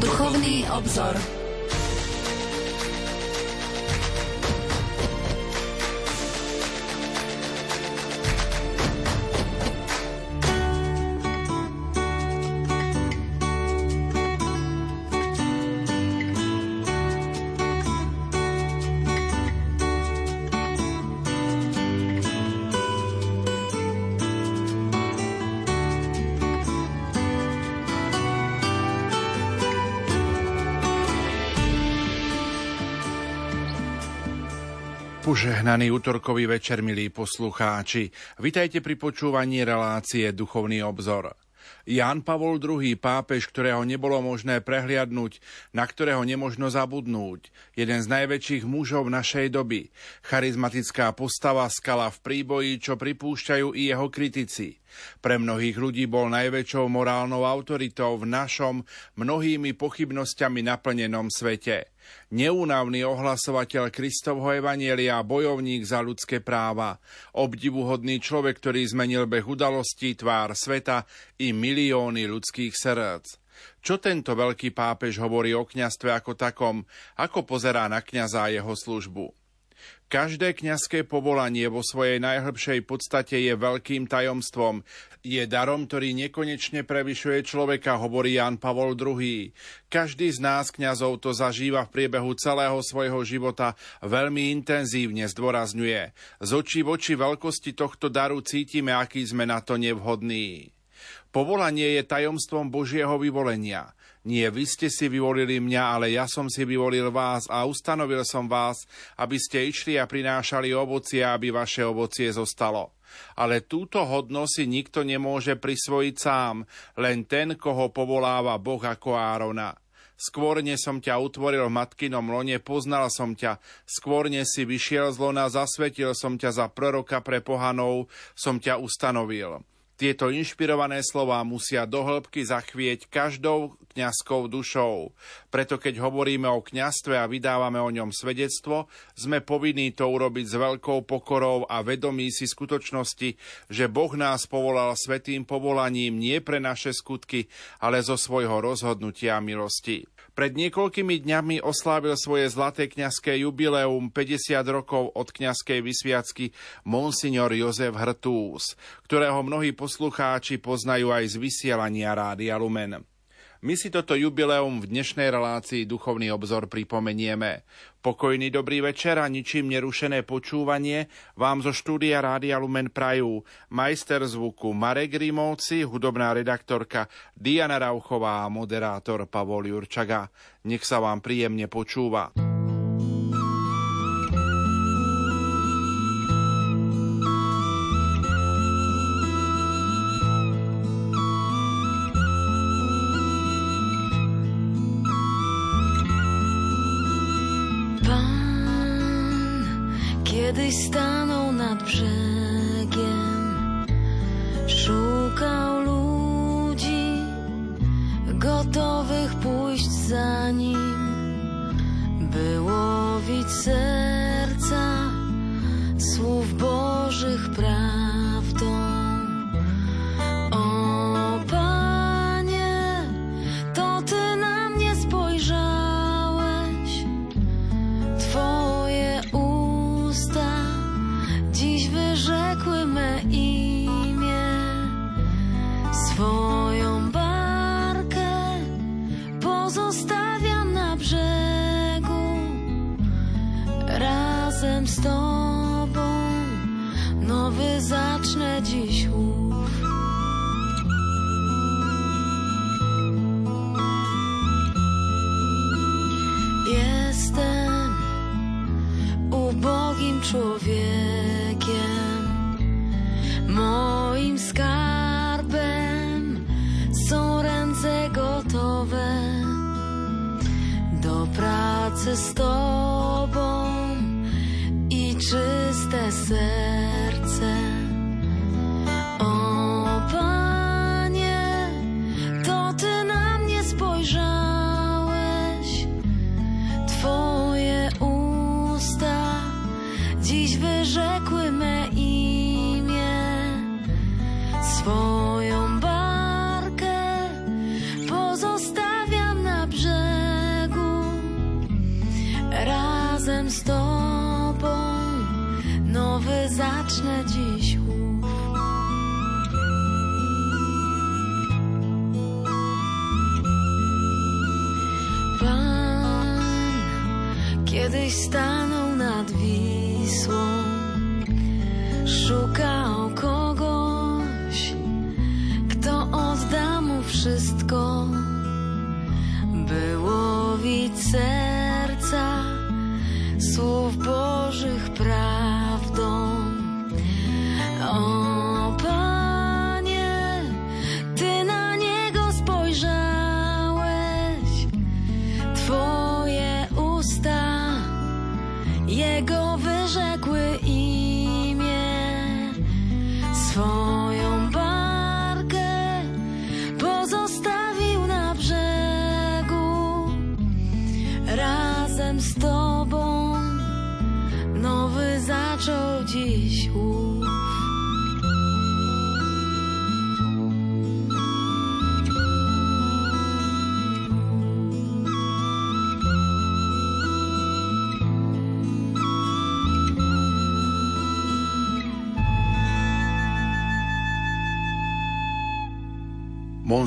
Duchovný obzor. Požehnaný útorkový večer, milí poslucháči. Vitajte pri počúvaní relácie Duchovný obzor. Ján Pavol II, pápež, ktorého nebolo možné prehliadnúť, na ktorého nemožno zabudnúť, jeden z najväčších mužov našej doby, charizmatická postava skala v príboji, čo pripúšťajú i jeho kritici. Pre mnohých ľudí bol najväčšou morálnou autoritou v našom mnohými pochybnosťami naplnenom svete neúnavný ohlasovateľ Kristovho Evanielia bojovník za ľudské práva, obdivuhodný človek, ktorý zmenil beh udalostí, tvár sveta i milióny ľudských srdc. Čo tento veľký pápež hovorí o kňastve ako takom, ako pozerá na kňaza a jeho službu? Každé kňazské povolanie vo svojej najhlbšej podstate je veľkým tajomstvom. Je darom, ktorý nekonečne prevyšuje človeka, hovorí Jan Pavol II. Každý z nás kňazov to zažíva v priebehu celého svojho života veľmi intenzívne, zdôrazňuje. Z očí v oči veľkosti tohto daru cítime, aký sme na to nevhodní. Povolanie je tajomstvom Božieho vyvolenia. Nie vy ste si vyvolili mňa, ale ja som si vyvolil vás a ustanovil som vás, aby ste išli a prinášali ovocie, aby vaše ovocie zostalo. Ale túto hodnosť si nikto nemôže prisvojiť sám, len ten, koho povoláva Boh ako Árona. Skôr ne som ťa utvoril v matkinom lone, poznal som ťa. Skôr ne si vyšiel z lona, zasvetil som ťa za proroka pre pohanov, som ťa ustanovil. Tieto inšpirované slová musia do hĺbky zachvieť každou kňazskou dušou. Preto keď hovoríme o kňastve a vydávame o ňom svedectvo, sme povinní to urobiť s veľkou pokorou a vedomí si skutočnosti, že Boh nás povolal svetým povolaním nie pre naše skutky, ale zo svojho rozhodnutia milosti. Pred niekoľkými dňami oslávil svoje zlaté kňazské jubileum 50 rokov od kňazskej vysviacky monsignor Jozef Hrtús, ktorého mnohí poslucháči poznajú aj z vysielania Rádia Lumen. My si toto jubileum v dnešnej relácii Duchovný obzor pripomenieme. Pokojný dobrý večer a ničím nerušené počúvanie vám zo štúdia Rádia Lumen Prajú majster zvuku Marek Rimovci, hudobná redaktorka Diana Rauchová a moderátor Pavol Jurčaga. Nech sa vám príjemne počúva. Za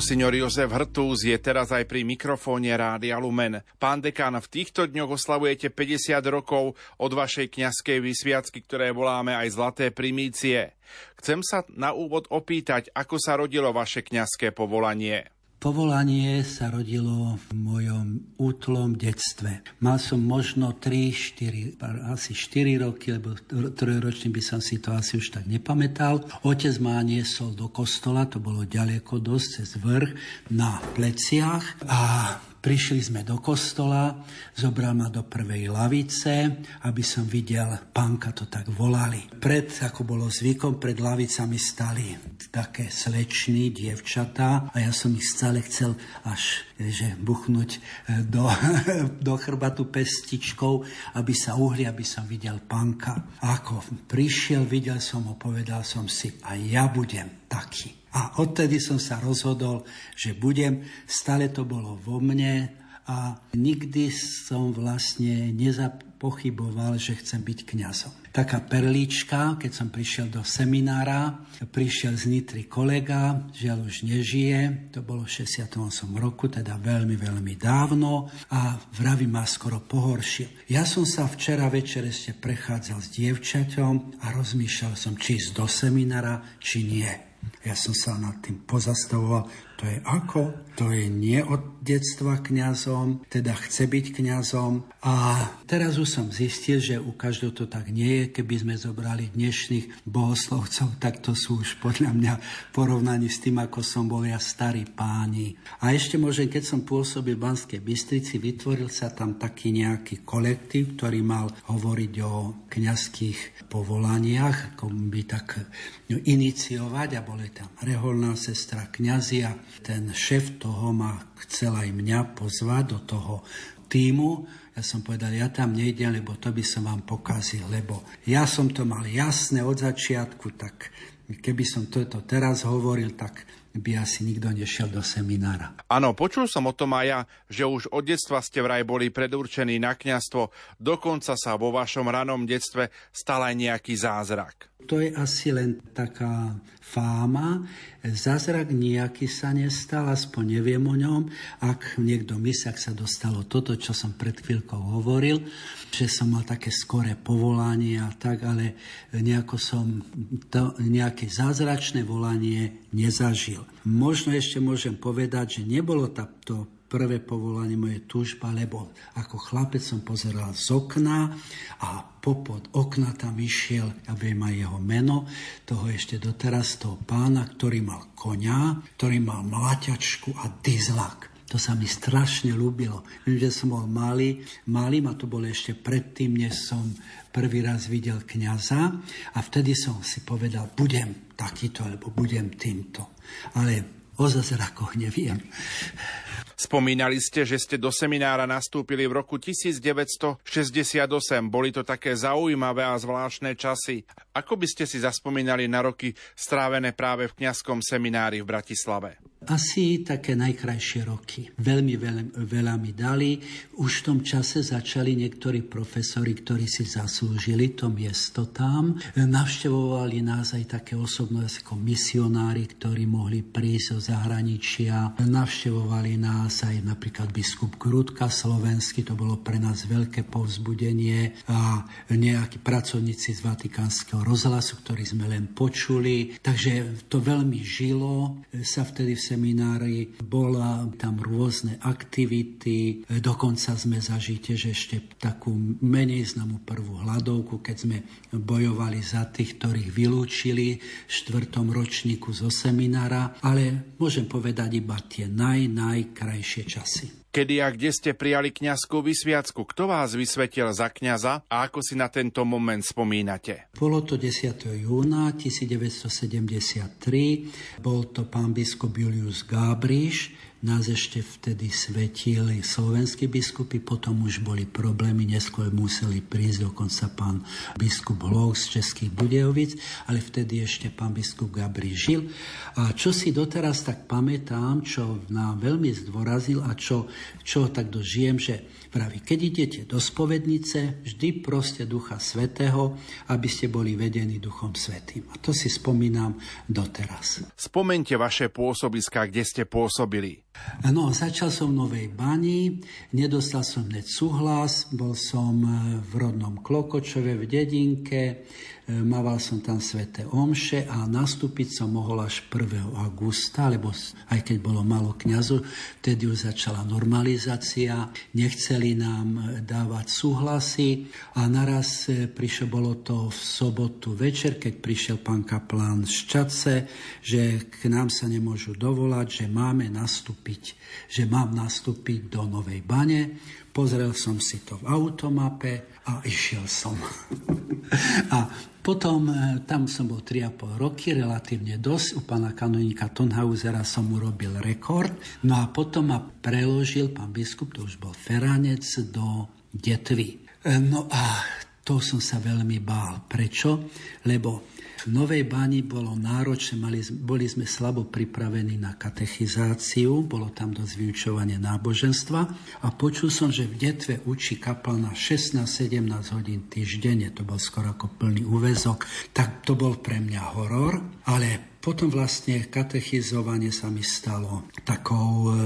Monsignor Jozef Hrtúz je teraz aj pri mikrofóne Rádia Lumen. Pán dekán, v týchto dňoch oslavujete 50 rokov od vašej kňazskej vysviacky, ktoré voláme aj Zlaté primície. Chcem sa na úvod opýtať, ako sa rodilo vaše kňazské povolanie. Povolanie sa rodilo v mojom útlom detstve. Mal som možno 3, 4, asi 4 roky, lebo trojročný by som si to asi už tak nepamätal. Otec ma niesol do kostola, to bolo ďaleko dosť, cez vrch, na pleciach a Prišli sme do kostola, zobral ma do prvej lavice, aby som videl, pánka to tak volali. Pred, ako bolo zvykom, pred lavicami stali také slečny, dievčatá a ja som ich stále chcel až že buchnúť e, do, do chrbatu pestičkou, aby sa uhli, aby som videl pánka. Ako prišiel, videl som ho, povedal som si, a ja budem taký. A odtedy som sa rozhodol, že budem, stále to bolo vo mne a nikdy som vlastne nezapochyboval, že chcem byť kňazom. Taká perlička, keď som prišiel do seminára, prišiel z Nitry kolega, žiaľ už nežije, to bolo v 68 roku, teda veľmi, veľmi dávno a vraví ma skoro pohoršil. Ja som sa včera večer ešte prechádzal s dievčaťom a rozmýšľal som, či ísť do seminára, či nie. Ja som sa nad tým pozastavoval, to je ako? To je nie od detstva kňazom, teda chce byť kňazom. A teraz už som zistil, že u každého to tak nie je. Keby sme zobrali dnešných bohoslovcov, tak to sú už podľa mňa porovnaní s tým, ako som bol ja starí páni. A ešte môžem, keď som pôsobil v Banskej Bystrici, vytvoril sa tam taký nejaký kolektív, ktorý mal hovoriť o kňazských povolaniach, ako by tak no, iniciovať a boli tam reholná sestra kňazia. Ten šéf toho ma chcel aj mňa pozvať do toho týmu. Ja som povedal, ja tam nejdem, lebo to by som vám pokazil, lebo ja som to mal jasné od začiatku, tak keby som toto teraz hovoril, tak by asi nikto nešiel do seminára. Áno, počul som o tom aj ja, že už od detstva ste vraj boli predurčení na kňastvo, dokonca sa vo vašom ranom detstve stal aj nejaký zázrak. To je asi len taká fáma. Zázrak nejaký sa nestal, aspoň neviem o ňom. Ak niekto myslí, ak sa dostalo toto, čo som pred chvíľkou hovoril, že som mal také skoré povolanie a tak, ale nejako som to, nejaké zázračné volanie nezažil. Možno ešte môžem povedať, že nebolo to prvé povolanie moje túžba, lebo ako chlapec som pozeral z okna a popod okna tam išiel, ja viem aj jeho meno, toho ešte doteraz, toho pána, ktorý mal konia, ktorý mal mlaťačku a dizlak. To sa mi strašne ľúbilo. Viem, že som bol malý, malý a to bolo ešte predtým, než som prvý raz videl kniaza a vtedy som si povedal, budem takýto, alebo budem týmto. Ale o zázrakoch neviem. Spomínali ste, že ste do seminára nastúpili v roku 1968. Boli to také zaujímavé a zvláštne časy. Ako by ste si zaspomínali na roky strávené práve v kňazskom seminári v Bratislave? Asi také najkrajšie roky. Veľmi veľa, veľa mi dali. Už v tom čase začali niektorí profesori, ktorí si zaslúžili to miesto tam. Navštevovali nás aj také osobnosti ako misionári, ktorí mohli prísť zo zahraničia. Navštevovali nás aj napríklad biskup Krútka slovenský, to bolo pre nás veľké povzbudenie a nejakí pracovníci z Vatikánskeho rozhlasu, ktorí sme len počuli. Takže to veľmi žilo sa vtedy v seminári, bola tam rôzne aktivity, dokonca sme zažite, že ešte takú menej známu prvú hladovku, keď sme bojovali za tých, ktorých vylúčili v štvrtom ročníku zo seminára, ale môžem povedať iba tie naj, najkrajšie časy. Kedy a kde ste prijali kňazskú vysviacku? Kto vás vysvetil za kňaza a ako si na tento moment spomínate? Bolo to 10. júna 1973. Bol to pán biskup Julius Gábriš, nás ešte vtedy svetili slovenskí biskupy, potom už boli problémy, neskôr museli prísť dokonca pán biskup Hloch z Českých Budejovic, ale vtedy ešte pán biskup Gabri žil. A čo si doteraz tak pamätám, čo nám veľmi zdôrazil a čo, čo tak dožijem, že Praví, keď idete do spovednice, vždy proste Ducha Svetého, aby ste boli vedení Duchom Svetým. A to si spomínam doteraz. Spomente vaše pôsobiska, kde ste pôsobili. No, začal som v Novej Bani, nedostal som hneď súhlas, bol som v rodnom Klokočove v dedinke, mával som tam sveté omše a nastúpiť som mohol až 1. augusta, lebo aj keď bolo malo kňazu, vtedy už začala normalizácia, nechceli nám e, dávať súhlasy a naraz e, prišlo, bolo to v sobotu večer, keď prišiel pán kaplán z Čace, že k nám sa nemôžu dovolať, že máme nastúpiť, že mám nastúpiť do Novej Bane. Pozrel som si to v automape a išiel som. a potom e, tam som bol 3,5 roky, relatívne dosť. U pána kanonika Tonhausera som urobil rekord. No a potom ma preložil pán biskup, to už bol Feranec, do Detvy. E, no a to som sa veľmi bál. Prečo? Lebo v Novej Bani bolo náročné, mali, boli sme slabo pripravení na katechizáciu, bolo tam dosť vyučovanie náboženstva a počul som, že v detve učí kapel na 16-17 hodín týždenne, to bol skoro ako plný úvezok, tak to bol pre mňa horor, ale potom vlastne katechizovanie sa mi stalo takou e,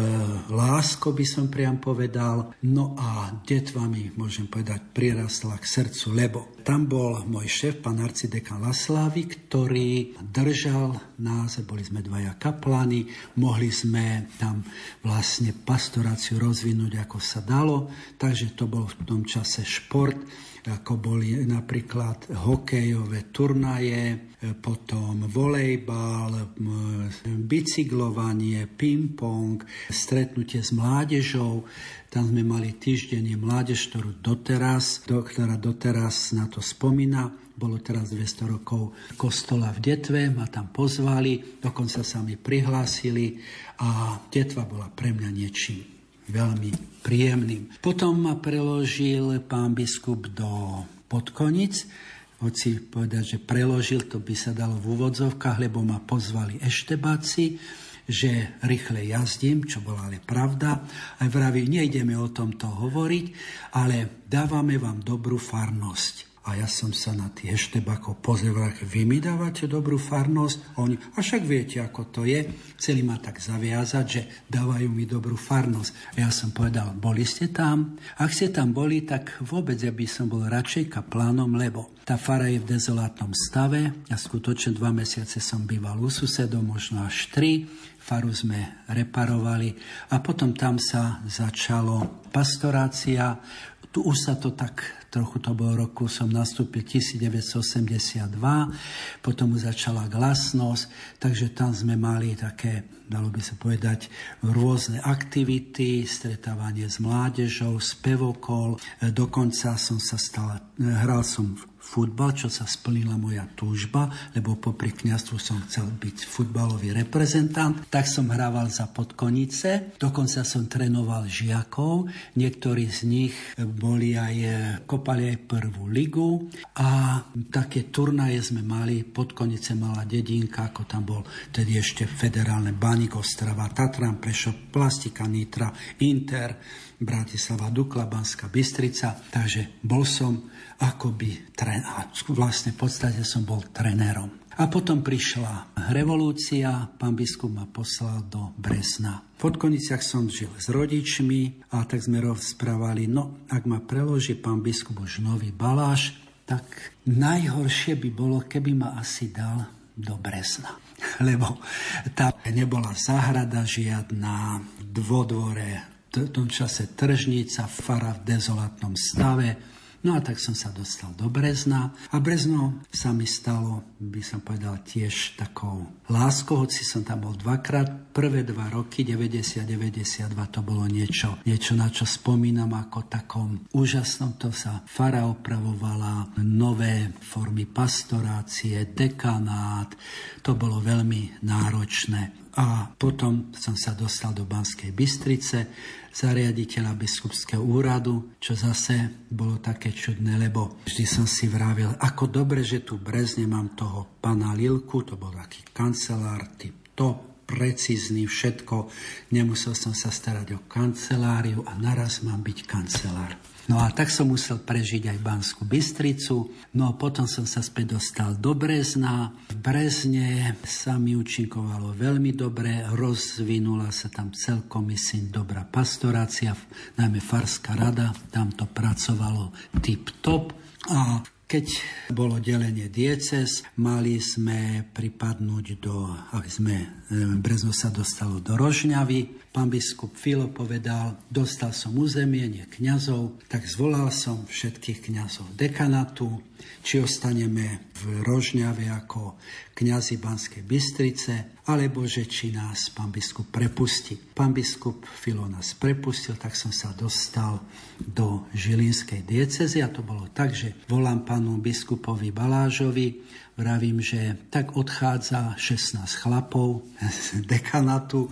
láskou, by som priam povedal. No a detva mi, môžem povedať, prirastla k srdcu, lebo tam bol môj šéf, pán arcidekan Laslávy, ktorý držal nás, boli sme dvaja kaplany, mohli sme tam vlastne pastoráciu rozvinúť, ako sa dalo, takže to bol v tom čase šport ako boli napríklad hokejové turnaje, potom volejbal, bicyklovanie, ping-pong, stretnutie s mládežou. Tam sme mali týždenne mládež, ktorú doteraz, do, ktorá doteraz na to spomína. Bolo teraz 200 rokov kostola v Detve, ma tam pozvali, dokonca sa mi prihlásili a Detva bola pre mňa niečím veľmi príjemným. Potom ma preložil pán biskup do Podkonic, hoci povedať, že preložil, to by sa dalo v úvodzovkách, lebo ma pozvali eštebáci, že rýchle jazdím, čo bola ale pravda. Aj vraví, nejdeme o tomto hovoriť, ale dávame vám dobrú farnosť. A ja som sa na tých eštebakov pozrel, vy mi dávate dobrú farnosť? A oni, a však viete, ako to je. Chceli ma tak zaviazať, že dávajú mi dobrú farnosť. A ja som povedal, boli ste tam? Ak ste tam boli, tak vôbec ja by som bol radšej kaplánom, lebo tá fara je v dezolátnom stave. Ja skutočne dva mesiace som býval u susedov, možno až tri. Faru sme reparovali a potom tam sa začalo pastorácia. Tu už sa to tak trochu to bolo roku, som nastúpil 1982, potom začala glasnosť, takže tam sme mali také, dalo by sa povedať, rôzne aktivity, stretávanie s mládežou, spevokol, dokonca som sa stal, hral som v futbal, čo sa splnila moja túžba, lebo popri kniazstvu som chcel byť futbalový reprezentant, tak som hrával za podkonice, dokonca som trénoval žiakov, niektorí z nich boli aj, kopali aj prvú ligu. A také turnaje sme mali, podkonice mala dedinka, ako tam bol tedy ešte federálne Baník Ostrava, Tatran, Prešov, Plastika Nitra, Inter, Bratislava, Dukla, Banská Bystrica, takže bol som akoby tren- vlastne v podstate som bol trenérom. A potom prišla revolúcia, pán biskup ma poslal do Bresna. V Podkoniciach som žil s rodičmi a tak sme rozprávali, no ak ma preloží pán biskup už nový baláš, tak najhoršie by bolo, keby ma asi dal do Bresna. Lebo tam nebola záhrada žiadna, dvodvore, v tom čase tržnica, fara v dezolátnom stave. No a tak som sa dostal do Brezna a Brezno sa mi stalo, by som povedal, tiež takou láskou, hoci som tam bol dvakrát. Prvé dva roky, 90-92, to bolo niečo, niečo, na čo spomínam ako takom úžasnom. To sa fara opravovala, nové formy pastorácie, dekanát. To bolo veľmi náročné. A potom som sa dostal do Banskej Bystrice, za riaditeľa biskupského úradu, čo zase bolo také čudné, lebo vždy som si vravil, ako dobre, že tu Brezne mám toho pana Lilku, to bol taký kancelár, typ top, precízny, všetko. Nemusel som sa starať o kanceláriu a naraz mám byť kancelár. No a tak som musel prežiť aj Banskú Bystricu. No a potom som sa späť dostal do Brezna. V Brezne sa mi účinkovalo veľmi dobre, rozvinula sa tam celkom, myslím, dobrá pastorácia, najmä Farská rada, tam to pracovalo tip-top. A keď bolo delenie dieces, mali sme pripadnúť do, aby sme, e, Brezno sa dostalo do Rožňavy. Pán biskup Filo povedal, dostal som územie, nie kňazov, tak zvolal som všetkých kňazov dekanatu, či ostaneme v Rožňave ako kňazi Banskej Bystrice, alebo že či nás pán biskup prepustí. Pán biskup Filo nás prepustil, tak som sa dostal do Žilinskej diecezy a to bolo tak, že volám pánu biskupovi Balážovi, vravím, že tak odchádza 16 chlapov z dekanatu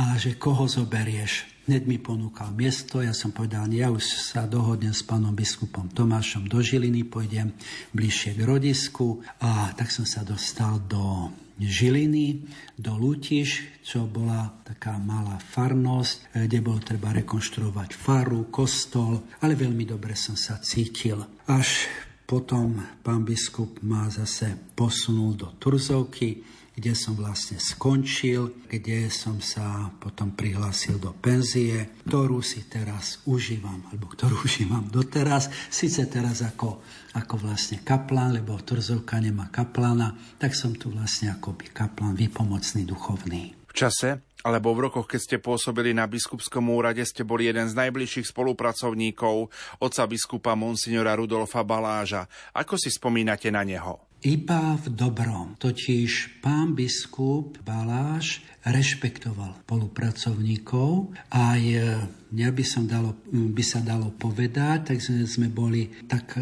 a že koho zoberieš. Hneď mi ponúkal miesto, ja som povedal, ja už sa dohodnem s pánom biskupom Tomášom do Žiliny, pôjdem bližšie k rodisku a tak som sa dostal do Žiliny, do Lutiš, čo bola taká malá farnosť, kde bolo treba rekonštruovať faru, kostol, ale veľmi dobre som sa cítil. Až potom pán biskup ma zase posunul do Turzovky, kde som vlastne skončil, kde som sa potom prihlásil do penzie, ktorú si teraz užívam, alebo ktorú užívam doteraz, síce teraz ako, ako vlastne kaplan, lebo Turzovka nemá kaplana, tak som tu vlastne ako by kaplan, vypomocný duchovný. V čase, alebo v rokoch, keď ste pôsobili na biskupskom úrade, ste boli jeden z najbližších spolupracovníkov otca biskupa Monsignora Rudolfa Baláža. Ako si spomínate na neho? Iba v dobrom. Totiž pán biskup Baláš rešpektoval spolupracovníkov a ja by, som dalo, by sa dalo povedať, tak sme, boli tak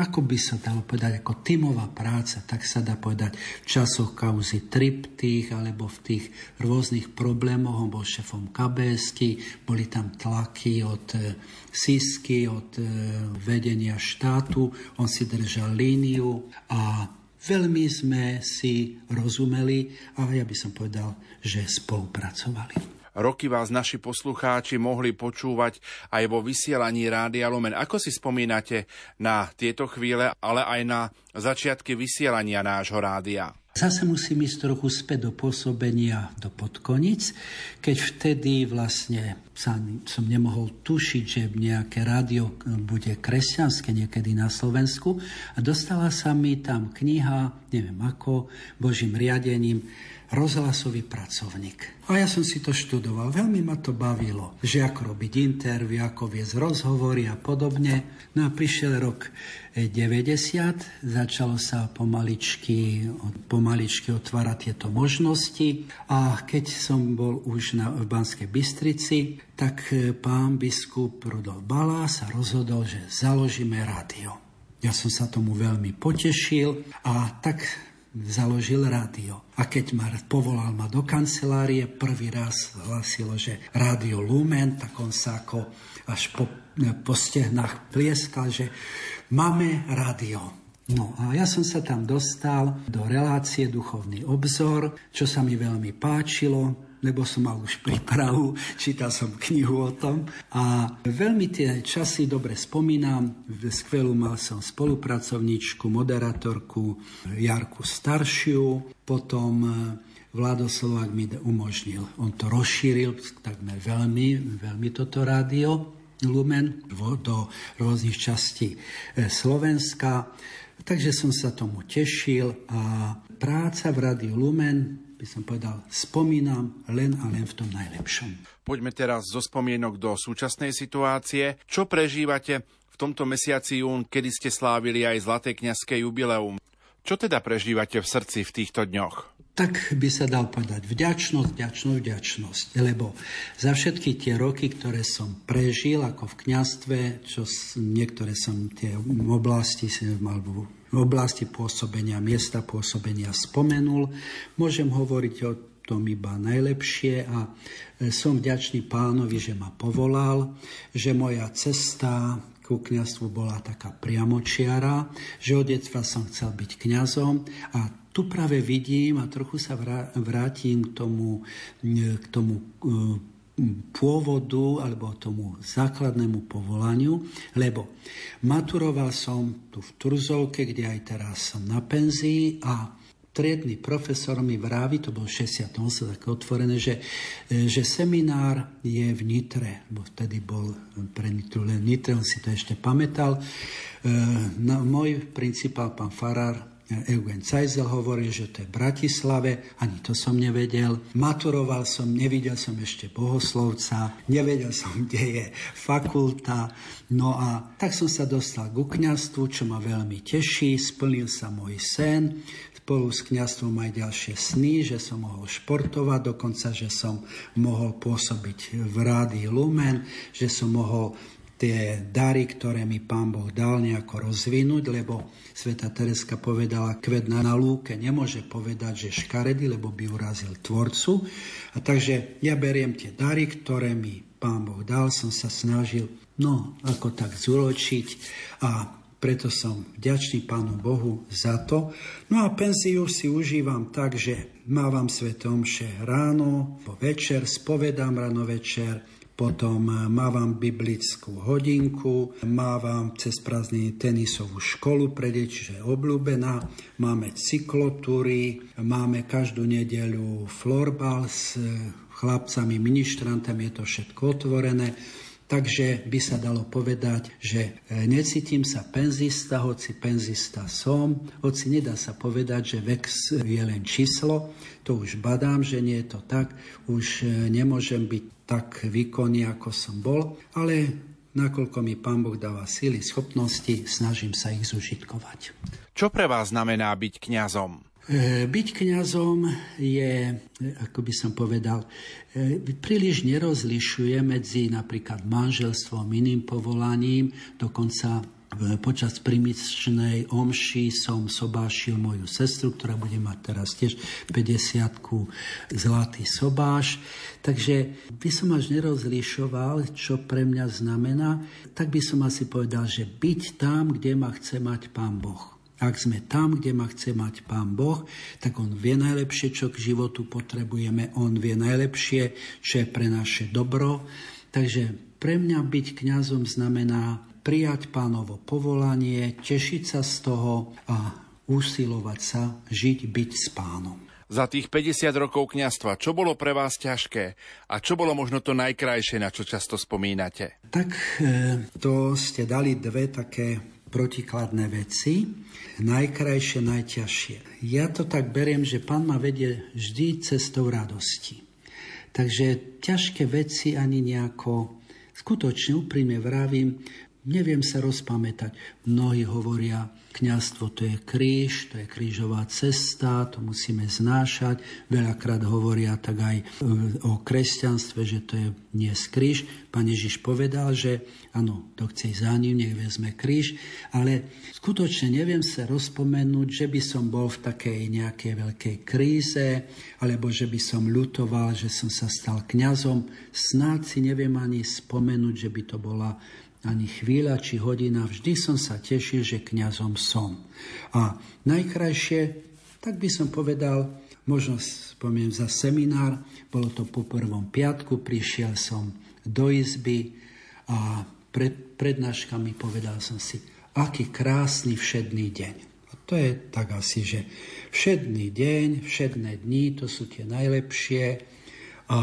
ako by sa dalo povedať, ako tímová práca, tak sa dá povedať v časoch kauzy triptých alebo v tých rôznych problémoch. On bol šefom KBSky, boli tam tlaky od e, Sisky, od e, vedenia štátu, on si držal líniu a Veľmi sme si rozumeli a ja by som povedal, že spolupracovali. Roky vás naši poslucháči mohli počúvať aj vo vysielaní Rádia Lumen. Ako si spomínate na tieto chvíle, ale aj na začiatky vysielania nášho rádia? Zase musím ísť trochu späť do pôsobenia do Podkonic, keď vtedy vlastne sa, som nemohol tušiť, že nejaké rádio bude kresťanské niekedy na Slovensku. A dostala sa mi tam kniha, neviem ako, Božím riadením, rozhlasový pracovník. A ja som si to študoval, veľmi ma to bavilo, že ako robiť interviu, ako viesť rozhovory a podobne. No a prišiel rok 90, začalo sa pomaličky, pomaličky otvárať tieto možnosti. A keď som bol už na, v Banskej Bystrici, tak pán biskup Rudolf Balá sa rozhodol, že založíme rádio. Ja som sa tomu veľmi potešil a tak založil rádio. A keď ma povolal ma do kancelárie, prvý raz hlasilo, že rádio Lumen, tak on sa ako až po, po stehnách plieskal, že máme rádio. No a ja som sa tam dostal do relácie Duchovný obzor, čo sa mi veľmi páčilo lebo som mal už prípravu, čítal som knihu o tom a veľmi tie časy dobre spomínam. Skvelú mal som spolupracovníčku, moderatorku Jarku Staršiu, potom e, Vlado Slovák mi umožnil, on to rozšíril takmer veľmi, veľmi toto rádio Lumen do rôznych častí e, Slovenska. Takže som sa tomu tešil a práca v Rádiu Lumen by som povedal, spomínam len a len v tom najlepšom. Poďme teraz zo spomienok do súčasnej situácie. Čo prežívate v tomto mesiaci jún, kedy ste slávili aj Zlaté kniazské jubileum? Čo teda prežívate v srdci v týchto dňoch? Tak by sa dal povedať vďačnosť, vďačnosť, vďačnosť. Lebo za všetky tie roky, ktoré som prežil ako v kňastve, čo niektoré som tie oblasti, alebo oblasti pôsobenia, miesta pôsobenia spomenul, môžem hovoriť o tom iba najlepšie a e, som vďačný pánovi, že ma povolal, že moja cesta ku kňastvu bola taká priamočiara, že od detstva som chcel byť kňazom a tu práve vidím a trochu sa vrátim k tomu, k tomu e, pôvodu alebo tomu základnému povolaniu, lebo maturoval som tu v Turzovke, kde aj teraz som na penzii a triedny profesor mi vraví, to bol 68, také otvorené, že, e, že seminár je v Nitre, bo vtedy bol pre Nitru len Nitre, on si to ešte pamätal. E, na, môj principál, pán Farar, Eugen Cajzel hovoril, že to je v Bratislave, ani to som nevedel. Maturoval som, nevidel som ešte bohoslovca, nevedel som, kde je fakulta. No a tak som sa dostal ku kňastvu, čo ma veľmi teší, splnil sa môj sen, spolu s kňastvom aj ďalšie sny, že som mohol športovať, dokonca, že som mohol pôsobiť v rádi Lumen, že som mohol tie dary, ktoré mi pán Boh dal nejako rozvinúť, lebo sveta Tereska povedala, kvet na lúke nemôže povedať, že škaredy, lebo by urazil tvorcu. A takže ja beriem tie dary, ktoré mi pán Boh dal, som sa snažil, no, ako tak zúročiť a preto som vďačný Pánu Bohu za to. No a penziu si užívam tak, že mávam svetomše ráno, po večer, spovedám ráno večer, potom eh, mávam biblickú hodinku, mávam cez prázdniny tenisovú školu pre deti, čiže obľúbená, máme cyklotúry, máme každú nedeľu florbal s eh, chlapcami, ministrantami, je to všetko otvorené. Takže by sa dalo povedať, že eh, necítim sa penzista, hoci penzista som, hoci nedá sa povedať, že vek je len číslo, to už badám, že nie je to tak, už nemôžem byť tak výkonný, ako som bol, ale nakoľko mi Pán Boh dáva síly, schopnosti, snažím sa ich zužitkovať. Čo pre vás znamená byť kňazom? E, byť kňazom je, ako by som povedal, e, príliš nerozlišuje medzi napríklad manželstvom, iným povolaním, dokonca Počas primičnej omši som sobášil moju sestru, ktorá bude mať teraz tiež 50 zlatý sobáš. Takže by som až nerozlišoval, čo pre mňa znamená, tak by som asi povedal, že byť tam, kde ma chce mať Pán Boh. Ak sme tam, kde ma chce mať Pán Boh, tak On vie najlepšie, čo k životu potrebujeme. On vie najlepšie, čo je pre naše dobro. Takže pre mňa byť kňazom znamená prijať pánovo povolanie, tešiť sa z toho a usilovať sa žiť, byť s pánom. Za tých 50 rokov kňastva, čo bolo pre vás ťažké a čo bolo možno to najkrajšie, na čo často spomínate? Tak e, to ste dali dve také protikladné veci. Najkrajšie, najťažšie. Ja to tak beriem, že pán ma vedie vždy cestou radosti. Takže ťažké veci ani nejako skutočne úprimne vravím, Neviem sa rozpamätať. Mnohí hovoria, kňazstvo to je kríž, to je krížová cesta, to musíme znášať. Veľakrát hovoria tak aj e, o kresťanstve, že to je nie kríž. Pán Ježiš povedal, že áno, to chce za ním, nech vezme kríž, ale skutočne neviem sa rozpomenúť, že by som bol v takej nejakej veľkej kríze, alebo že by som ľutoval, že som sa stal kňazom. Snáď si neviem ani spomenúť, že by to bola ani chvíľa či hodina, vždy som sa tešil, že kňazom som. A najkrajšie, tak by som povedal, možno spomiem za seminár, bolo to po prvom piatku, prišiel som do izby a pred prednáškami povedal som si, aký krásny všedný deň. A to je tak asi, že všedný deň, všedné dni, to sú tie najlepšie a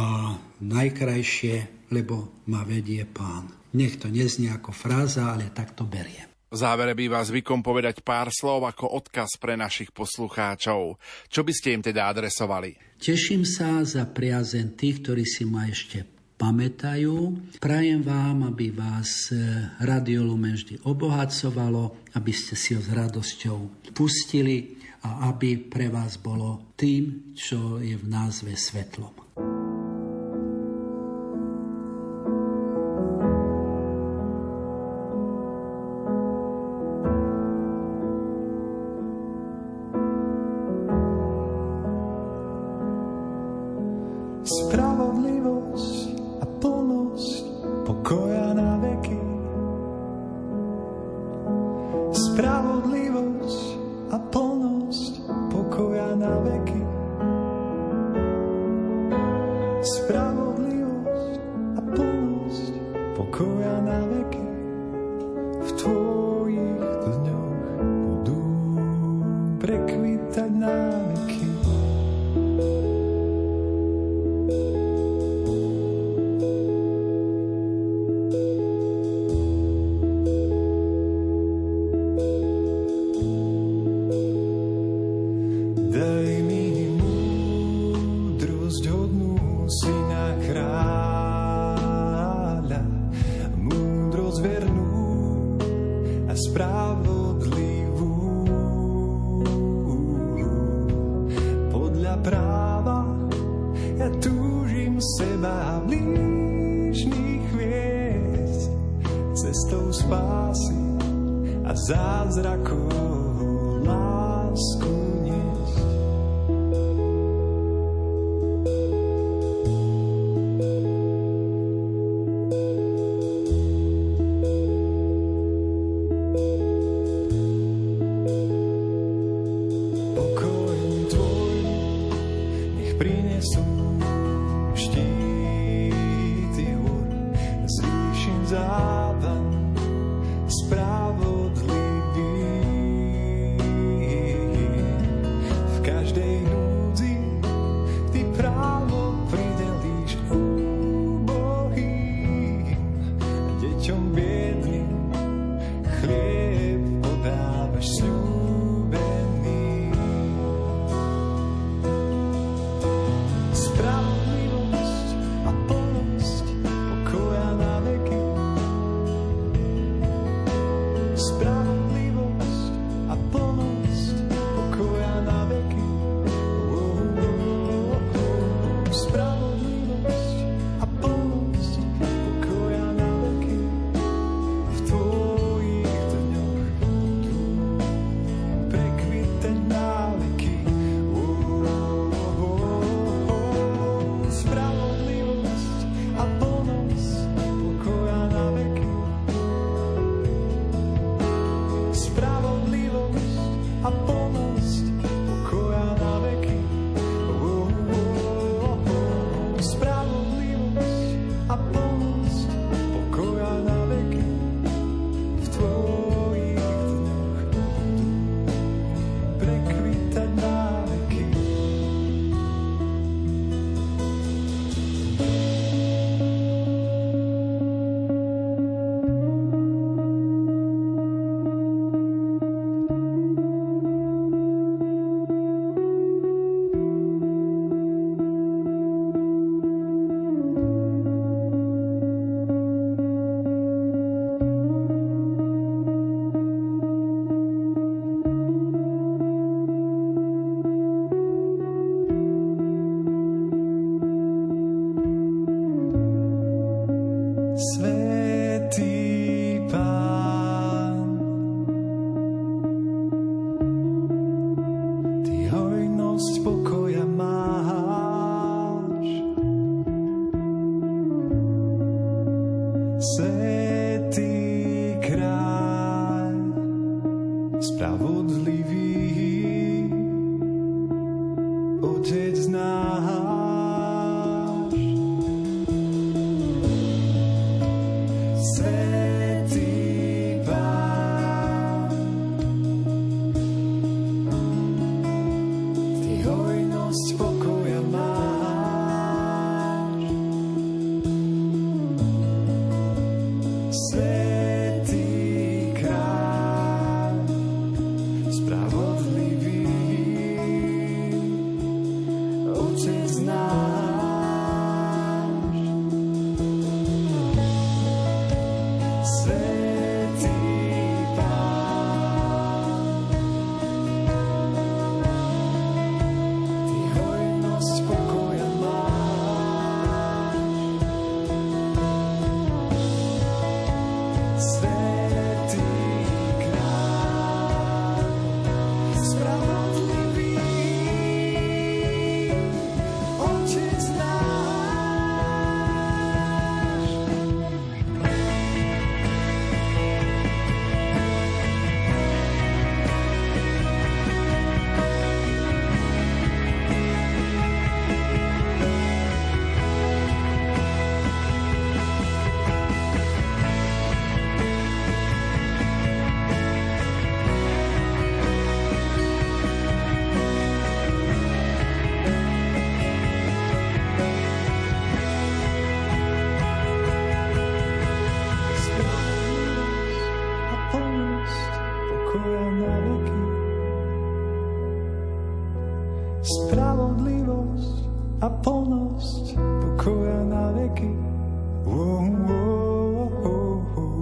najkrajšie, lebo ma vedie pán. Nech to neznie ako fráza, ale tak to beriem. V závere býva zvykom povedať pár slov ako odkaz pre našich poslucháčov. Čo by ste im teda adresovali? Teším sa za priazen tých, ktorí si ma ešte pamätajú. Prajem vám, aby vás Radio Lumen vždy obohacovalo, aby ste si ho s radosťou pustili a aby pre vás bolo tým, čo je v názve svetlom. navegate.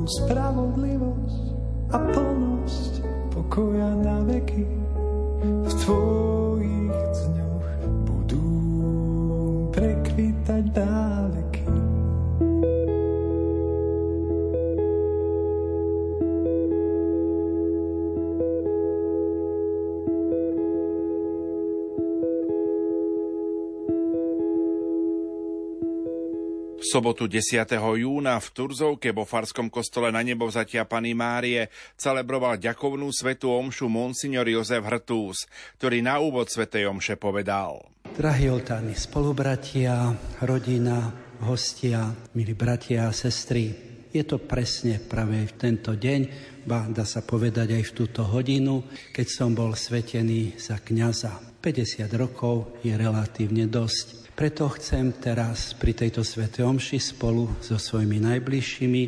nám spravodlivosť a plnosť pokoja na veky. V Tvojom sobotu 10. júna v Turzovke vo Farskom kostole na nebo vzatia Pany Márie celebroval ďakovnú svetu omšu monsignor Jozef Hrtús, ktorý na úvod svetej omše povedal. Drahí oltárni spolubratia, rodina, hostia, milí bratia a sestry, je to presne práve v tento deň, ba dá sa povedať aj v túto hodinu, keď som bol svetený za kňaza. 50 rokov je relatívne dosť. Preto chcem teraz pri tejto svete omši spolu so svojimi najbližšími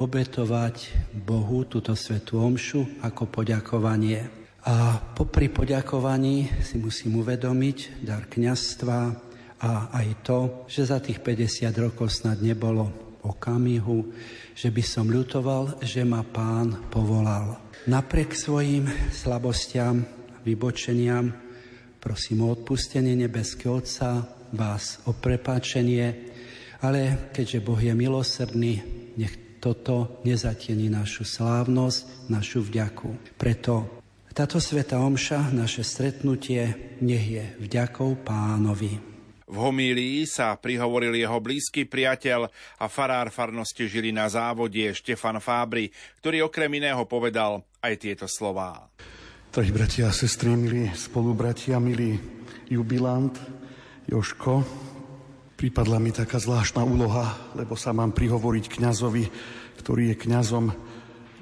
obetovať Bohu túto svetu omšu ako poďakovanie. A popri poďakovaní si musím uvedomiť dar kňastva a aj to, že za tých 50 rokov snad nebolo okamihu, že by som ľutoval, že ma pán povolal. Napriek svojim slabostiam, vybočeniam, prosím o odpustenie nebeského Otca, vás o prepáčenie, ale keďže Boh je milosrdný, nech toto nezatieni našu slávnosť, našu vďaku. Preto táto sveta omša, naše stretnutie, nech je vďakou pánovi. V homílii sa prihovoril jeho blízky priateľ a farár farnosti žili na závode Štefan Fábry, ktorý okrem iného povedal aj tieto slová. Drahí bratia a sestry, milí spolubratia, milí jubilant, Joško, pripadla mi taká zvláštna úloha, lebo sa mám prihovoriť kňazovi, ktorý je kňazom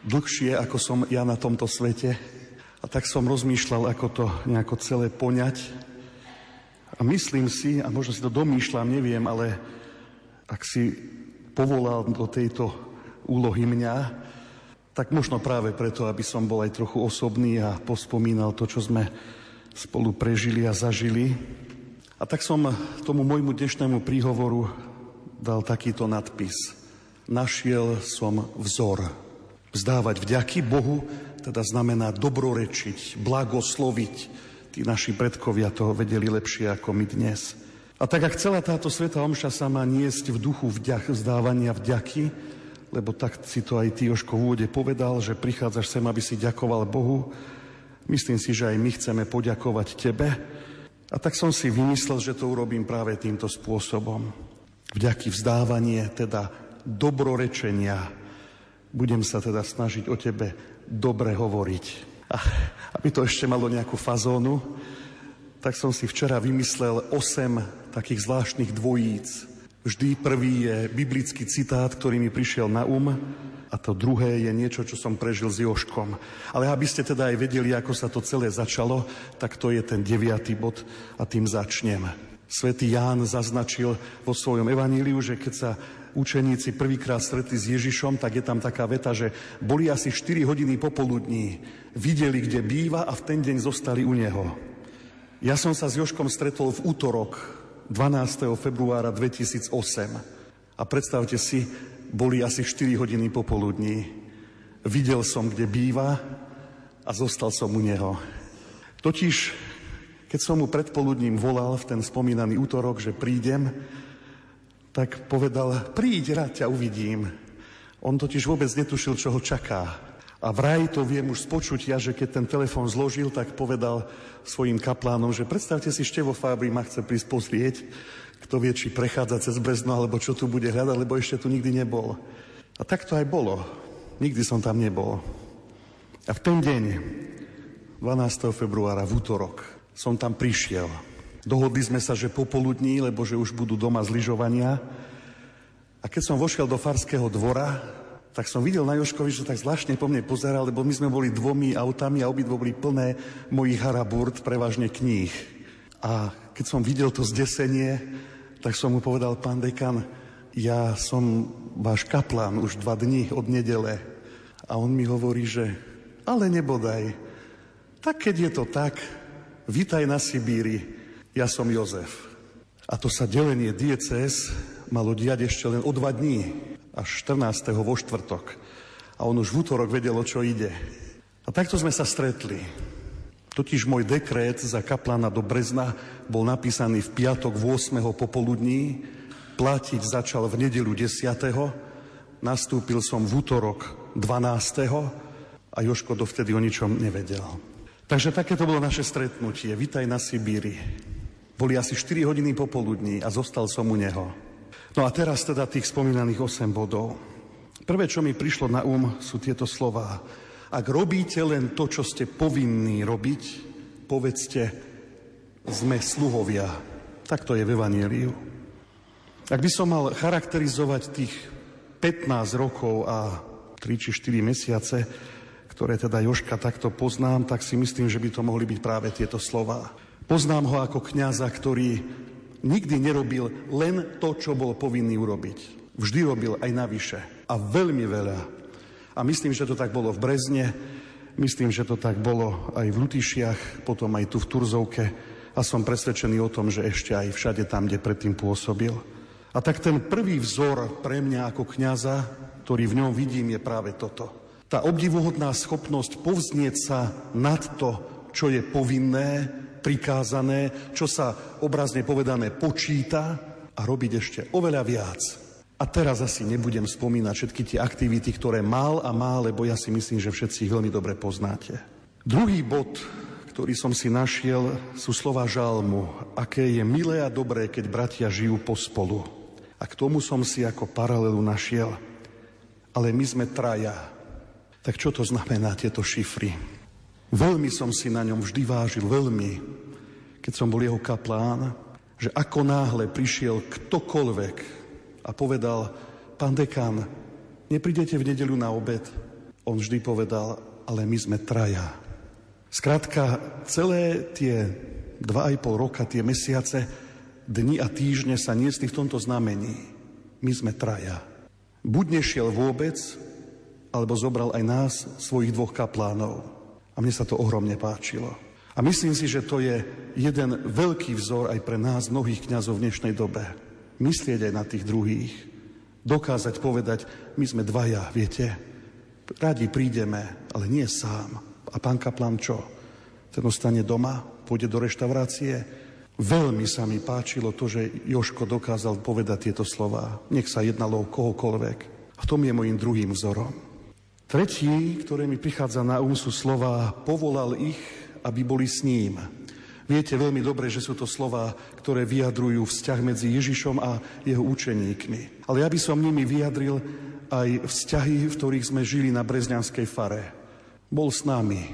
dlhšie, ako som ja na tomto svete. A tak som rozmýšľal, ako to nejako celé poňať. A myslím si, a možno si to domýšľam, neviem, ale ak si povolal do tejto úlohy mňa, tak možno práve preto, aby som bol aj trochu osobný a pospomínal to, čo sme spolu prežili a zažili. A tak som tomu môjmu dnešnému príhovoru dal takýto nadpis. Našiel som vzor. Vzdávať vďaky Bohu, teda znamená dobrorečiť, blagosloviť. Tí naši predkovia to vedeli lepšie ako my dnes. A tak, ak celá táto sveta omša sa má niesť v duchu vďak, vzdávania vďaky, lebo tak si to aj ty, Joško, v úvode povedal, že prichádzaš sem, aby si ďakoval Bohu, myslím si, že aj my chceme poďakovať tebe. A tak som si vymyslel, že to urobím práve týmto spôsobom. Vďaky vzdávanie, teda dobrorečenia. Budem sa teda snažiť o tebe dobre hovoriť. A aby to ešte malo nejakú fazónu, tak som si včera vymyslel 8 takých zvláštnych dvojíc. Vždy prvý je biblický citát, ktorý mi prišiel na um a to druhé je niečo, čo som prežil s Joškom. Ale aby ste teda aj vedeli, ako sa to celé začalo, tak to je ten deviatý bod a tým začnem. Svetý Ján zaznačil vo svojom evaníliu, že keď sa učeníci prvýkrát stretli s Ježišom, tak je tam taká veta, že boli asi 4 hodiny popoludní, videli, kde býva a v ten deň zostali u neho. Ja som sa s Joškom stretol v útorok 12. februára 2008 a predstavte si, boli asi 4 hodiny popoludní. Videl som, kde býva a zostal som u neho. Totiž, keď som mu predpoludním volal v ten spomínaný útorok, že prídem, tak povedal, príď, rád ťa uvidím. On totiž vôbec netušil, čo ho čaká. A vraj to viem už z počutia, že keď ten telefon zložil, tak povedal svojim kaplánom, že predstavte si, Števo Fábri ma chce prísť pozrieť, kto vie, či prechádza cez Brezno, alebo čo tu bude hľadať, lebo ešte tu nikdy nebol. A tak to aj bolo. Nikdy som tam nebol. A v ten deň, 12. februára, v útorok, som tam prišiel. Dohodli sme sa, že popoludní, lebo že už budú doma z lyžovania. A keď som vošiel do Farského dvora, tak som videl na Joškovi, že tak zvláštne po mne pozeral, lebo my sme boli dvomi autami a obidvo boli plné mojich haraburt, prevažne kníh. A keď som videl to zdesenie, tak som mu povedal, pán dekan, ja som váš kaplán už dva dní od nedele. A on mi hovorí, že ale nebodaj. Tak keď je to tak, vítaj na Sibíri, ja som Jozef. A to sa delenie dieces malo diať ešte len o dva dní až 14. vo štvrtok. A on už v útorok vedel, o čo ide. A takto sme sa stretli. Totiž môj dekret za kaplana do Brezna bol napísaný v piatok 8. popoludní, platiť začal v nedelu 10. Nastúpil som v útorok 12. a Joško dovtedy o ničom nevedel. Takže takéto bolo naše stretnutie. Vítaj na Sibíri. Boli asi 4 hodiny popoludní a zostal som u neho. No a teraz teda tých spomínaných 8 bodov. Prvé, čo mi prišlo na um, sú tieto slová. Ak robíte len to, čo ste povinní robiť, povedzte, sme sluhovia. Tak to je v Evangeliu. Ak by som mal charakterizovať tých 15 rokov a 3 či 4 mesiace, ktoré teda Joška takto poznám, tak si myslím, že by to mohli byť práve tieto slova. Poznám ho ako kňaza, ktorý nikdy nerobil len to, čo bol povinný urobiť. Vždy robil aj navyše. A veľmi veľa. A myslím, že to tak bolo v Brezne, myslím, že to tak bolo aj v Lutišiach, potom aj tu v Turzovke a som presvedčený o tom, že ešte aj všade tam, kde predtým pôsobil. A tak ten prvý vzor pre mňa ako kňaza, ktorý v ňom vidím, je práve toto. Tá obdivuhodná schopnosť povznieť sa nad to, čo je povinné, prikázané, čo sa obrazne povedané počíta a robiť ešte oveľa viac. A teraz asi nebudem spomínať všetky tie aktivity, ktoré mal a má, lebo ja si myslím, že všetci ich veľmi dobre poznáte. Druhý bod, ktorý som si našiel, sú slova žalmu. Aké je milé a dobré, keď bratia žijú pospolu. A k tomu som si ako paralelu našiel. Ale my sme traja. Tak čo to znamená tieto šifry? Veľmi som si na ňom vždy vážil, veľmi, keď som bol jeho kaplán, že ako náhle prišiel ktokoľvek a povedal, pán dekan, neprídete v nedelu na obed? On vždy povedal, ale my sme traja. Skrátka, celé tie dva aj pol roka, tie mesiace, dni a týždne sa niesli v tomto znamení. My sme traja. Buď nešiel vôbec, alebo zobral aj nás, svojich dvoch kaplánov. A mne sa to ohromne páčilo. A myslím si, že to je jeden veľký vzor aj pre nás, mnohých kňazov v dnešnej dobe. Myslieť aj na tých druhých. Dokázať povedať, my sme dvaja, viete. Radi prídeme, ale nie sám. A pán kaplan čo? Ten ostane doma, pôjde do reštaurácie, Veľmi sa mi páčilo to, že Joško dokázal povedať tieto slova. Nech sa jednalo o kohokoľvek. V tom je môjim druhým vzorom. Tretí, ktoré mi prichádza na úm, sú slova povolal ich, aby boli s ním. Viete veľmi dobre, že sú to slova, ktoré vyjadrujú vzťah medzi Ježišom a jeho učeníkmi. Ale ja by som nimi vyjadril aj vzťahy, v ktorých sme žili na Brezňanskej fare. Bol s nami,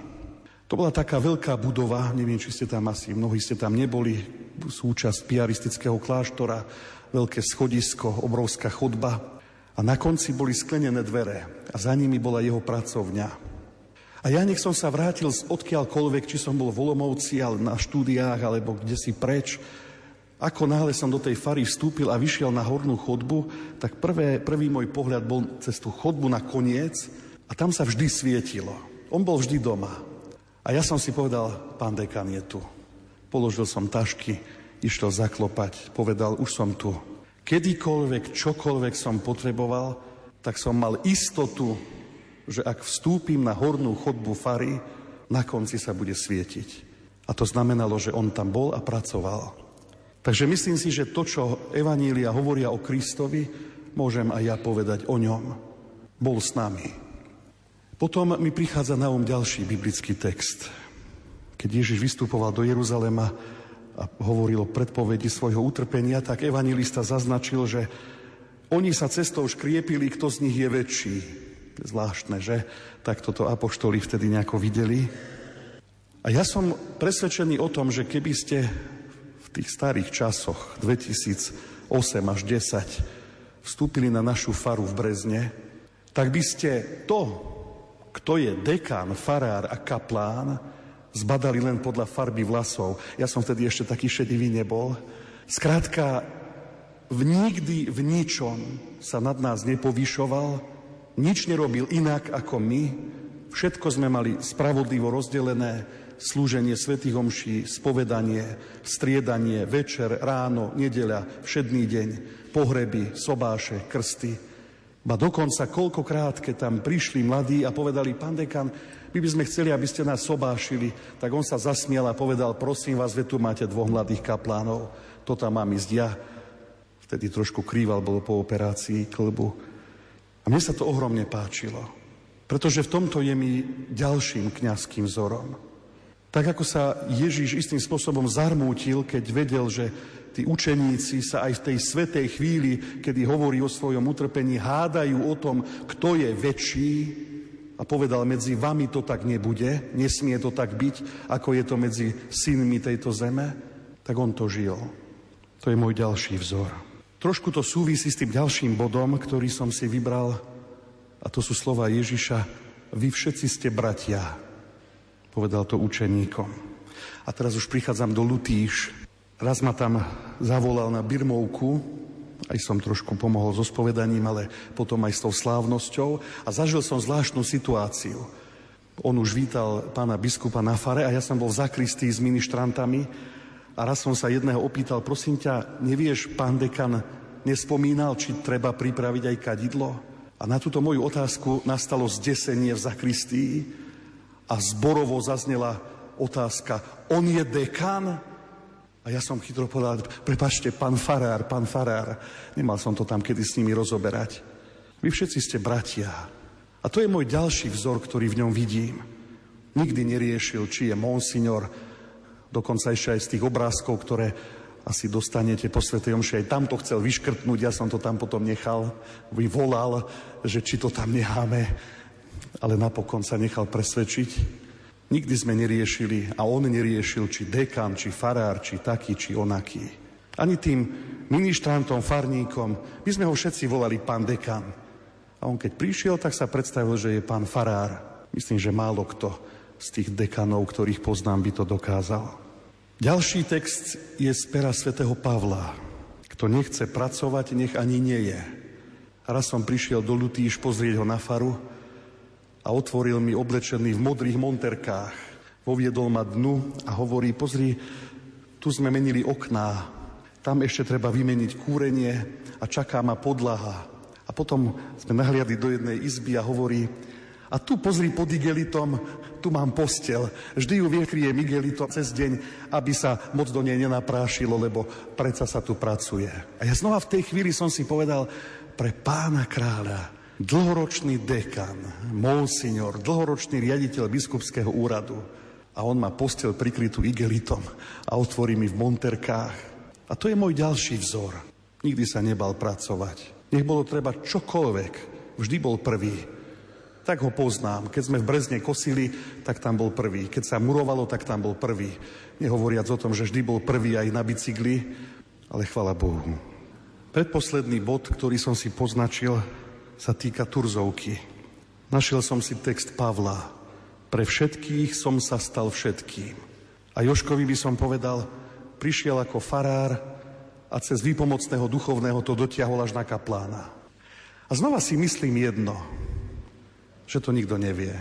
to bola taká veľká budova, neviem, či ste tam asi, mnohí ste tam neboli, súčasť piaristického kláštora, veľké schodisko, obrovská chodba. A na konci boli sklenené dvere a za nimi bola jeho pracovňa. A ja nech som sa vrátil z odkiaľkoľvek, či som bol v Olomovci, ale na štúdiách, alebo kde si preč, ako náhle som do tej fary vstúpil a vyšiel na hornú chodbu, tak prvé, prvý môj pohľad bol cez tú chodbu na koniec a tam sa vždy svietilo. On bol vždy doma. A ja som si povedal, pán dekan je tu. Položil som tašky, išiel zaklopať, povedal, už som tu. Kedykoľvek, čokoľvek som potreboval, tak som mal istotu, že ak vstúpim na hornú chodbu fary, na konci sa bude svietiť. A to znamenalo, že on tam bol a pracoval. Takže myslím si, že to, čo Evanília hovoria o Kristovi, môžem aj ja povedať o ňom. Bol s nami. Potom mi prichádza na um ďalší biblický text. Keď Ježiš vystupoval do Jeruzalema a hovoril o predpovedi svojho utrpenia, tak evangelista zaznačil, že oni sa cestou škriepili, kto z nich je väčší. Zvláštne, že? Tak toto apoštoli vtedy nejako videli. A ja som presvedčený o tom, že keby ste v tých starých časoch, 2008 až 10, vstúpili na našu faru v Brezne, tak by ste to, kto je dekán, farár a kaplán, zbadali len podľa farby vlasov. Ja som vtedy ešte taký šedivý nebol. Skrátka, v nikdy v ničom sa nad nás nepovyšoval, nič nerobil inak ako my, všetko sme mali spravodlivo rozdelené, slúženie svätých omší, spovedanie, striedanie, večer, ráno, nedeľa, všedný deň, pohreby, sobáše, krsty. Ba dokonca koľkokrát, keď tam prišli mladí a povedali, pán dekan, my by sme chceli, aby ste nás sobášili, tak on sa zasmial a povedal, prosím vás, ve tu máte dvoch mladých kaplánov, to tam mám ísť ja. Vtedy trošku krýval bolo po operácii klbu. A mne sa to ohromne páčilo, pretože v tomto je mi ďalším kňazským vzorom. Tak ako sa Ježíš istým spôsobom zarmútil, keď vedel, že tí učeníci sa aj v tej svetej chvíli, kedy hovorí o svojom utrpení, hádajú o tom, kto je väčší a povedal, medzi vami to tak nebude, nesmie to tak byť, ako je to medzi synmi tejto zeme, tak on to žil. To je môj ďalší vzor. Trošku to súvisí s tým ďalším bodom, ktorý som si vybral, a to sú slova Ježiša, vy všetci ste bratia, povedal to učeníkom. A teraz už prichádzam do Lutíš, Raz ma tam zavolal na Birmovku, aj som trošku pomohol so spovedaním, ale potom aj s tou slávnosťou a zažil som zvláštnu situáciu. On už vítal pána biskupa na fare a ja som bol v zakristii s ministrantami a raz som sa jedného opýtal, prosím ťa, nevieš, pán dekan nespomínal, či treba pripraviť aj kadidlo? A na túto moju otázku nastalo zdesenie v zakristii a zborovo zaznela otázka, on je dekan? A ja som chytro povedal, prepačte, pán farár, pán farár. Nemal som to tam kedy s nimi rozoberať. Vy všetci ste bratia. A to je môj ďalší vzor, ktorý v ňom vidím. Nikdy neriešil, či je monsignor, dokonca ešte aj z tých obrázkov, ktoré asi dostanete po Svetej Omši. Aj tam to chcel vyškrtnúť, ja som to tam potom nechal. Vyvolal, že či to tam necháme, ale napokon sa nechal presvedčiť. Nikdy sme neriešili a on neriešil, či dekan, či farár, či taký, či onaký. Ani tým ministrantom, farníkom. My sme ho všetci volali pán dekan. A on keď prišiel, tak sa predstavil, že je pán farár. Myslím, že málo kto z tých dekanov, ktorých poznám, by to dokázal. Ďalší text je z pera svätého Pavla. Kto nechce pracovať, nech ani nie je. Raz som prišiel do Lutíš pozrieť ho na faru a otvoril mi oblečený v modrých monterkách. Voviedol ma dnu a hovorí, pozri, tu sme menili okná, tam ešte treba vymeniť kúrenie a čaká ma podlaha. A potom sme nahliadli do jednej izby a hovorí, a tu pozri pod igelitom, tu mám postel. Vždy ju vychrie Miguelito cez deň, aby sa moc do nej nenaprášilo, lebo predsa sa tu pracuje. A ja znova v tej chvíli som si povedal, pre pána kráľa, dlhoročný dekan, monsignor, dlhoročný riaditeľ biskupského úradu, a on má postel prikrytú igelitom a otvorí mi v monterkách. A to je môj ďalší vzor. Nikdy sa nebal pracovať. Nech bolo treba čokoľvek, vždy bol prvý. Tak ho poznám. Keď sme v Brezne kosili, tak tam bol prvý. Keď sa murovalo, tak tam bol prvý. Nehovoriac o tom, že vždy bol prvý aj na bicykli, ale chvala Bohu. Predposledný bod, ktorý som si poznačil, sa týka Turzovky. Našiel som si text Pavla. Pre všetkých som sa stal všetkým. A Joškovi by som povedal, prišiel ako farár a cez výpomocného duchovného to dotiahol až na kaplána. A znova si myslím jedno, že to nikto nevie.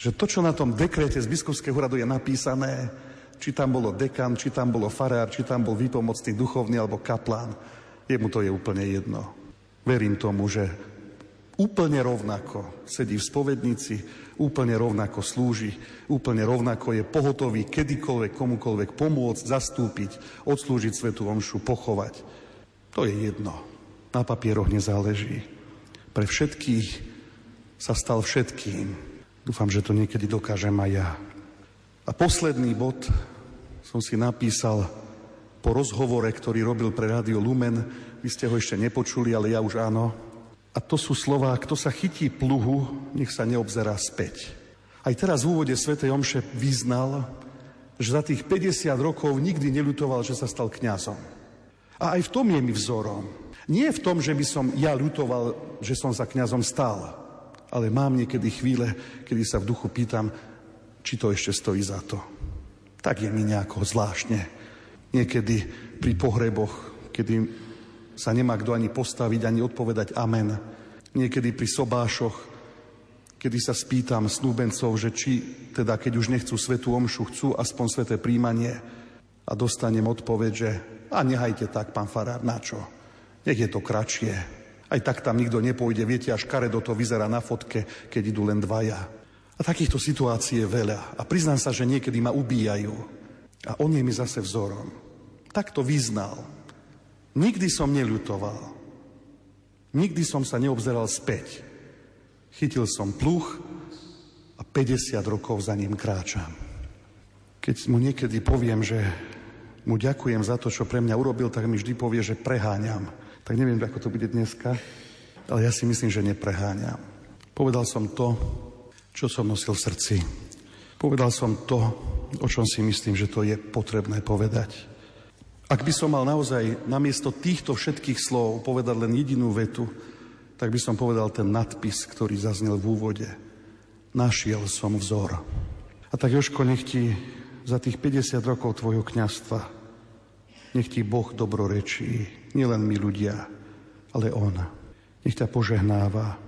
Že to, čo na tom dekrete z biskupského úradu je napísané, či tam bolo dekan, či tam bolo farár, či tam bol výpomocný duchovný alebo kaplán, jemu to je úplne jedno. Verím tomu, že úplne rovnako sedí v spovednici, úplne rovnako slúži, úplne rovnako je pohotový kedykoľvek, komukoľvek pomôcť, zastúpiť, odslúžiť svetu omšu, pochovať. To je jedno. Na papieroch nezáleží. Pre všetkých sa stal všetkým. Dúfam, že to niekedy dokážem aj ja. A posledný bod som si napísal po rozhovore, ktorý robil pre Rádio Lumen. Vy ste ho ešte nepočuli, ale ja už áno. A to sú slova, kto sa chytí pluhu, nech sa neobzerá späť. Aj teraz v úvode Sv. Omše vyznal, že za tých 50 rokov nikdy neľutoval, že sa stal kňazom. A aj v tom je mi vzorom. Nie v tom, že by som ja ľutoval, že som sa kňazom stal, ale mám niekedy chvíle, kedy sa v duchu pýtam, či to ešte stojí za to. Tak je mi nejako zvláštne. Niekedy pri pohreboch, kedy sa nemá kto ani postaviť, ani odpovedať amen. Niekedy pri sobášoch, kedy sa spýtam snúbencov, že či teda keď už nechcú svetú omšu, chcú aspoň sveté príjmanie a dostanem odpoveď, že a nehajte tak, pán farár, na čo? Nech je to kratšie, aj tak tam nikto nepôjde. Viete, až karedo to vyzerá na fotke, keď idú len dvaja. A takýchto situácií je veľa. A priznám sa, že niekedy ma ubíjajú. A on je mi zase vzorom. Tak to vyznal. Nikdy som neľutoval. Nikdy som sa neobzeral späť. Chytil som pluch a 50 rokov za ním kráčam. Keď mu niekedy poviem, že mu ďakujem za to, čo pre mňa urobil, tak mi vždy povie, že preháňam tak neviem, ako to bude dneska, ale ja si myslím, že nepreháňam. Povedal som to, čo som nosil v srdci. Povedal som to, o čom si myslím, že to je potrebné povedať. Ak by som mal naozaj namiesto týchto všetkých slov povedať len jedinú vetu, tak by som povedal ten nadpis, ktorý zaznel v úvode. Našiel som vzor. A tak Joško, nech ti za tých 50 rokov tvojho kňastva nech ti Boh dobrorečí, nielen my ľudia, ale On. Nech ťa požehnáva.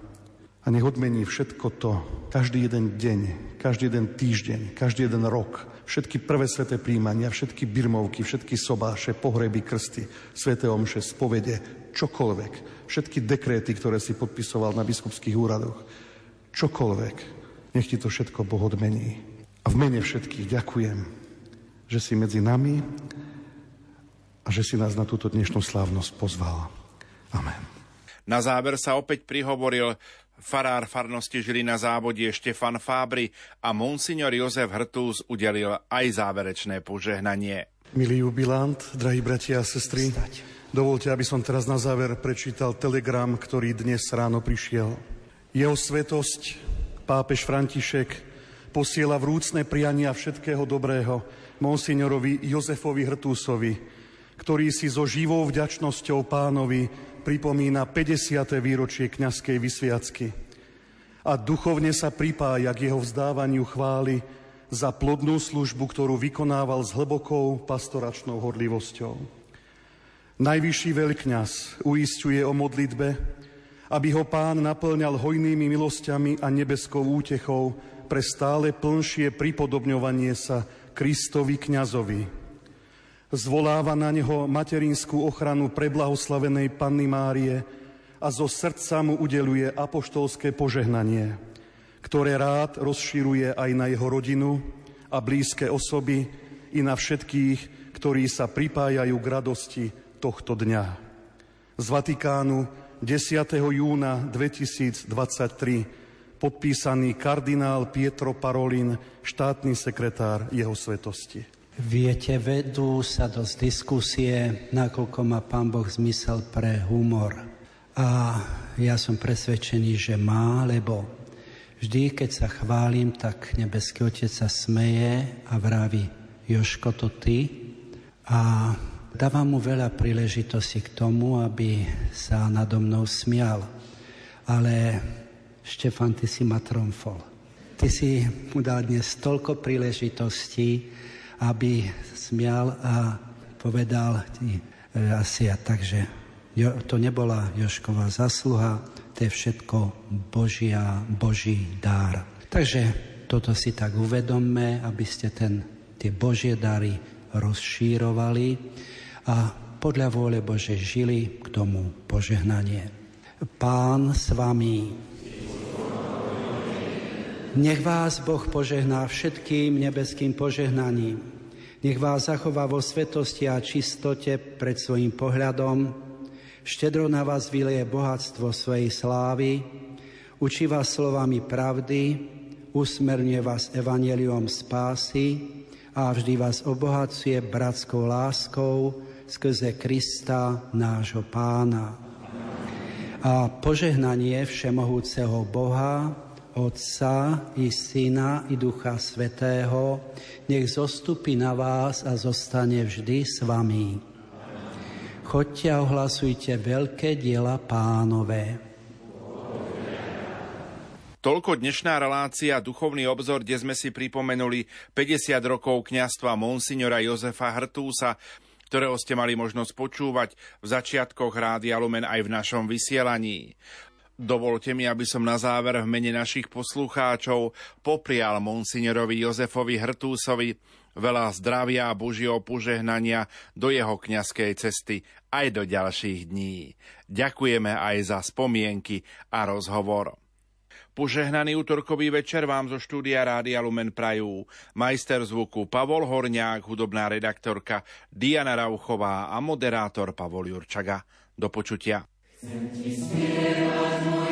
A nech odmení všetko to, každý jeden deň, každý jeden týždeň, každý jeden rok, všetky prvé sveté príjmania, všetky birmovky, všetky sobáše, pohreby, krsty, sveté omše, spovede, čokoľvek, všetky dekréty, ktoré si podpisoval na biskupských úradoch, čokoľvek, nech ti to všetko Boh odmení. A v mene všetkých ďakujem, že si medzi nami a že si nás na túto dnešnú slávnosť pozval. Amen. Na záver sa opäť prihovoril farár farnosti na závodie Štefan Fábry a monsignor Jozef Hrtús udelil aj záverečné požehnanie. Milý jubilant, drahí bratia a sestry, dovolte, aby som teraz na záver prečítal telegram, ktorý dnes ráno prišiel. Jeho svetosť, pápež František, posiela vrúcne priania všetkého dobrého monsignorovi Jozefovi Hrtúsovi, ktorý si so živou vďačnosťou pánovi pripomína 50. výročie kňazskej vysviacky a duchovne sa pripája k jeho vzdávaniu chvály za plodnú službu, ktorú vykonával s hlbokou pastoračnou horlivosťou. Najvyšší veľkňaz uistuje o modlitbe, aby ho pán naplňal hojnými milosťami a nebeskou útechou pre stále plnšie pripodobňovanie sa Kristovi kňazovi, zvoláva na neho materinskú ochranu preblahoslavenej Panny Márie a zo srdca mu udeluje apoštolské požehnanie, ktoré rád rozširuje aj na jeho rodinu a blízke osoby i na všetkých, ktorí sa pripájajú k radosti tohto dňa. Z Vatikánu 10. júna 2023 podpísaný kardinál Pietro Parolin, štátny sekretár jeho svetosti. Viete, vedú sa dosť diskusie, nakoľko má Pán Boh zmysel pre humor. A ja som presvedčený, že má, lebo vždy, keď sa chválim, tak nebeský Otec sa smeje a vraví, Joško, to ty? A dáva mu veľa príležitostí k tomu, aby sa nado mnou smial. Ale Štefan, ty si ma tromfol. Ty si mu dal dnes toľko príležitostí, aby smial a povedal e, asi a takže to nebola Jošková zasluha, to je všetko Božia, Boží dár. Takže toto si tak uvedomme, aby ste ten, tie Božie dary rozšírovali a podľa vôle Bože žili k tomu požehnanie. Pán s vami. Nech vás Boh požehná všetkým nebeským požehnaním. Nech vás zachová vo svetosti a čistote pred svojim pohľadom. Štedro na vás vyleje bohatstvo svojej slávy. Učí vás slovami pravdy. Usmerňuje vás evaneliom spásy a vždy vás obohacuje bratskou láskou skrze Krista, nášho pána. A požehnanie všemohúceho Boha, Otca i Syna i Ducha Svetého, nech zostupí na vás a zostane vždy s vami. Choďte a ohlasujte veľké diela pánové. Toľko dnešná relácia Duchovný obzor, kde sme si pripomenuli 50 rokov kňastva monsignora Jozefa Hrtúsa, ktorého ste mali možnosť počúvať v začiatkoch Rádia Lumen aj v našom vysielaní. Dovolte mi, aby som na záver v mene našich poslucháčov poprial monsignorovi Jozefovi Hrtúsovi veľa zdravia a Božieho požehnania do jeho kňazskej cesty aj do ďalších dní. Ďakujeme aj za spomienky a rozhovor. Požehnaný útorkový večer vám zo štúdia Rádia Lumen Prajú. Majster zvuku Pavol Horňák, hudobná redaktorka Diana Rauchová a moderátor Pavol Jurčaga. Do počutia. Chcem ti spievať, môj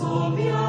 Rádio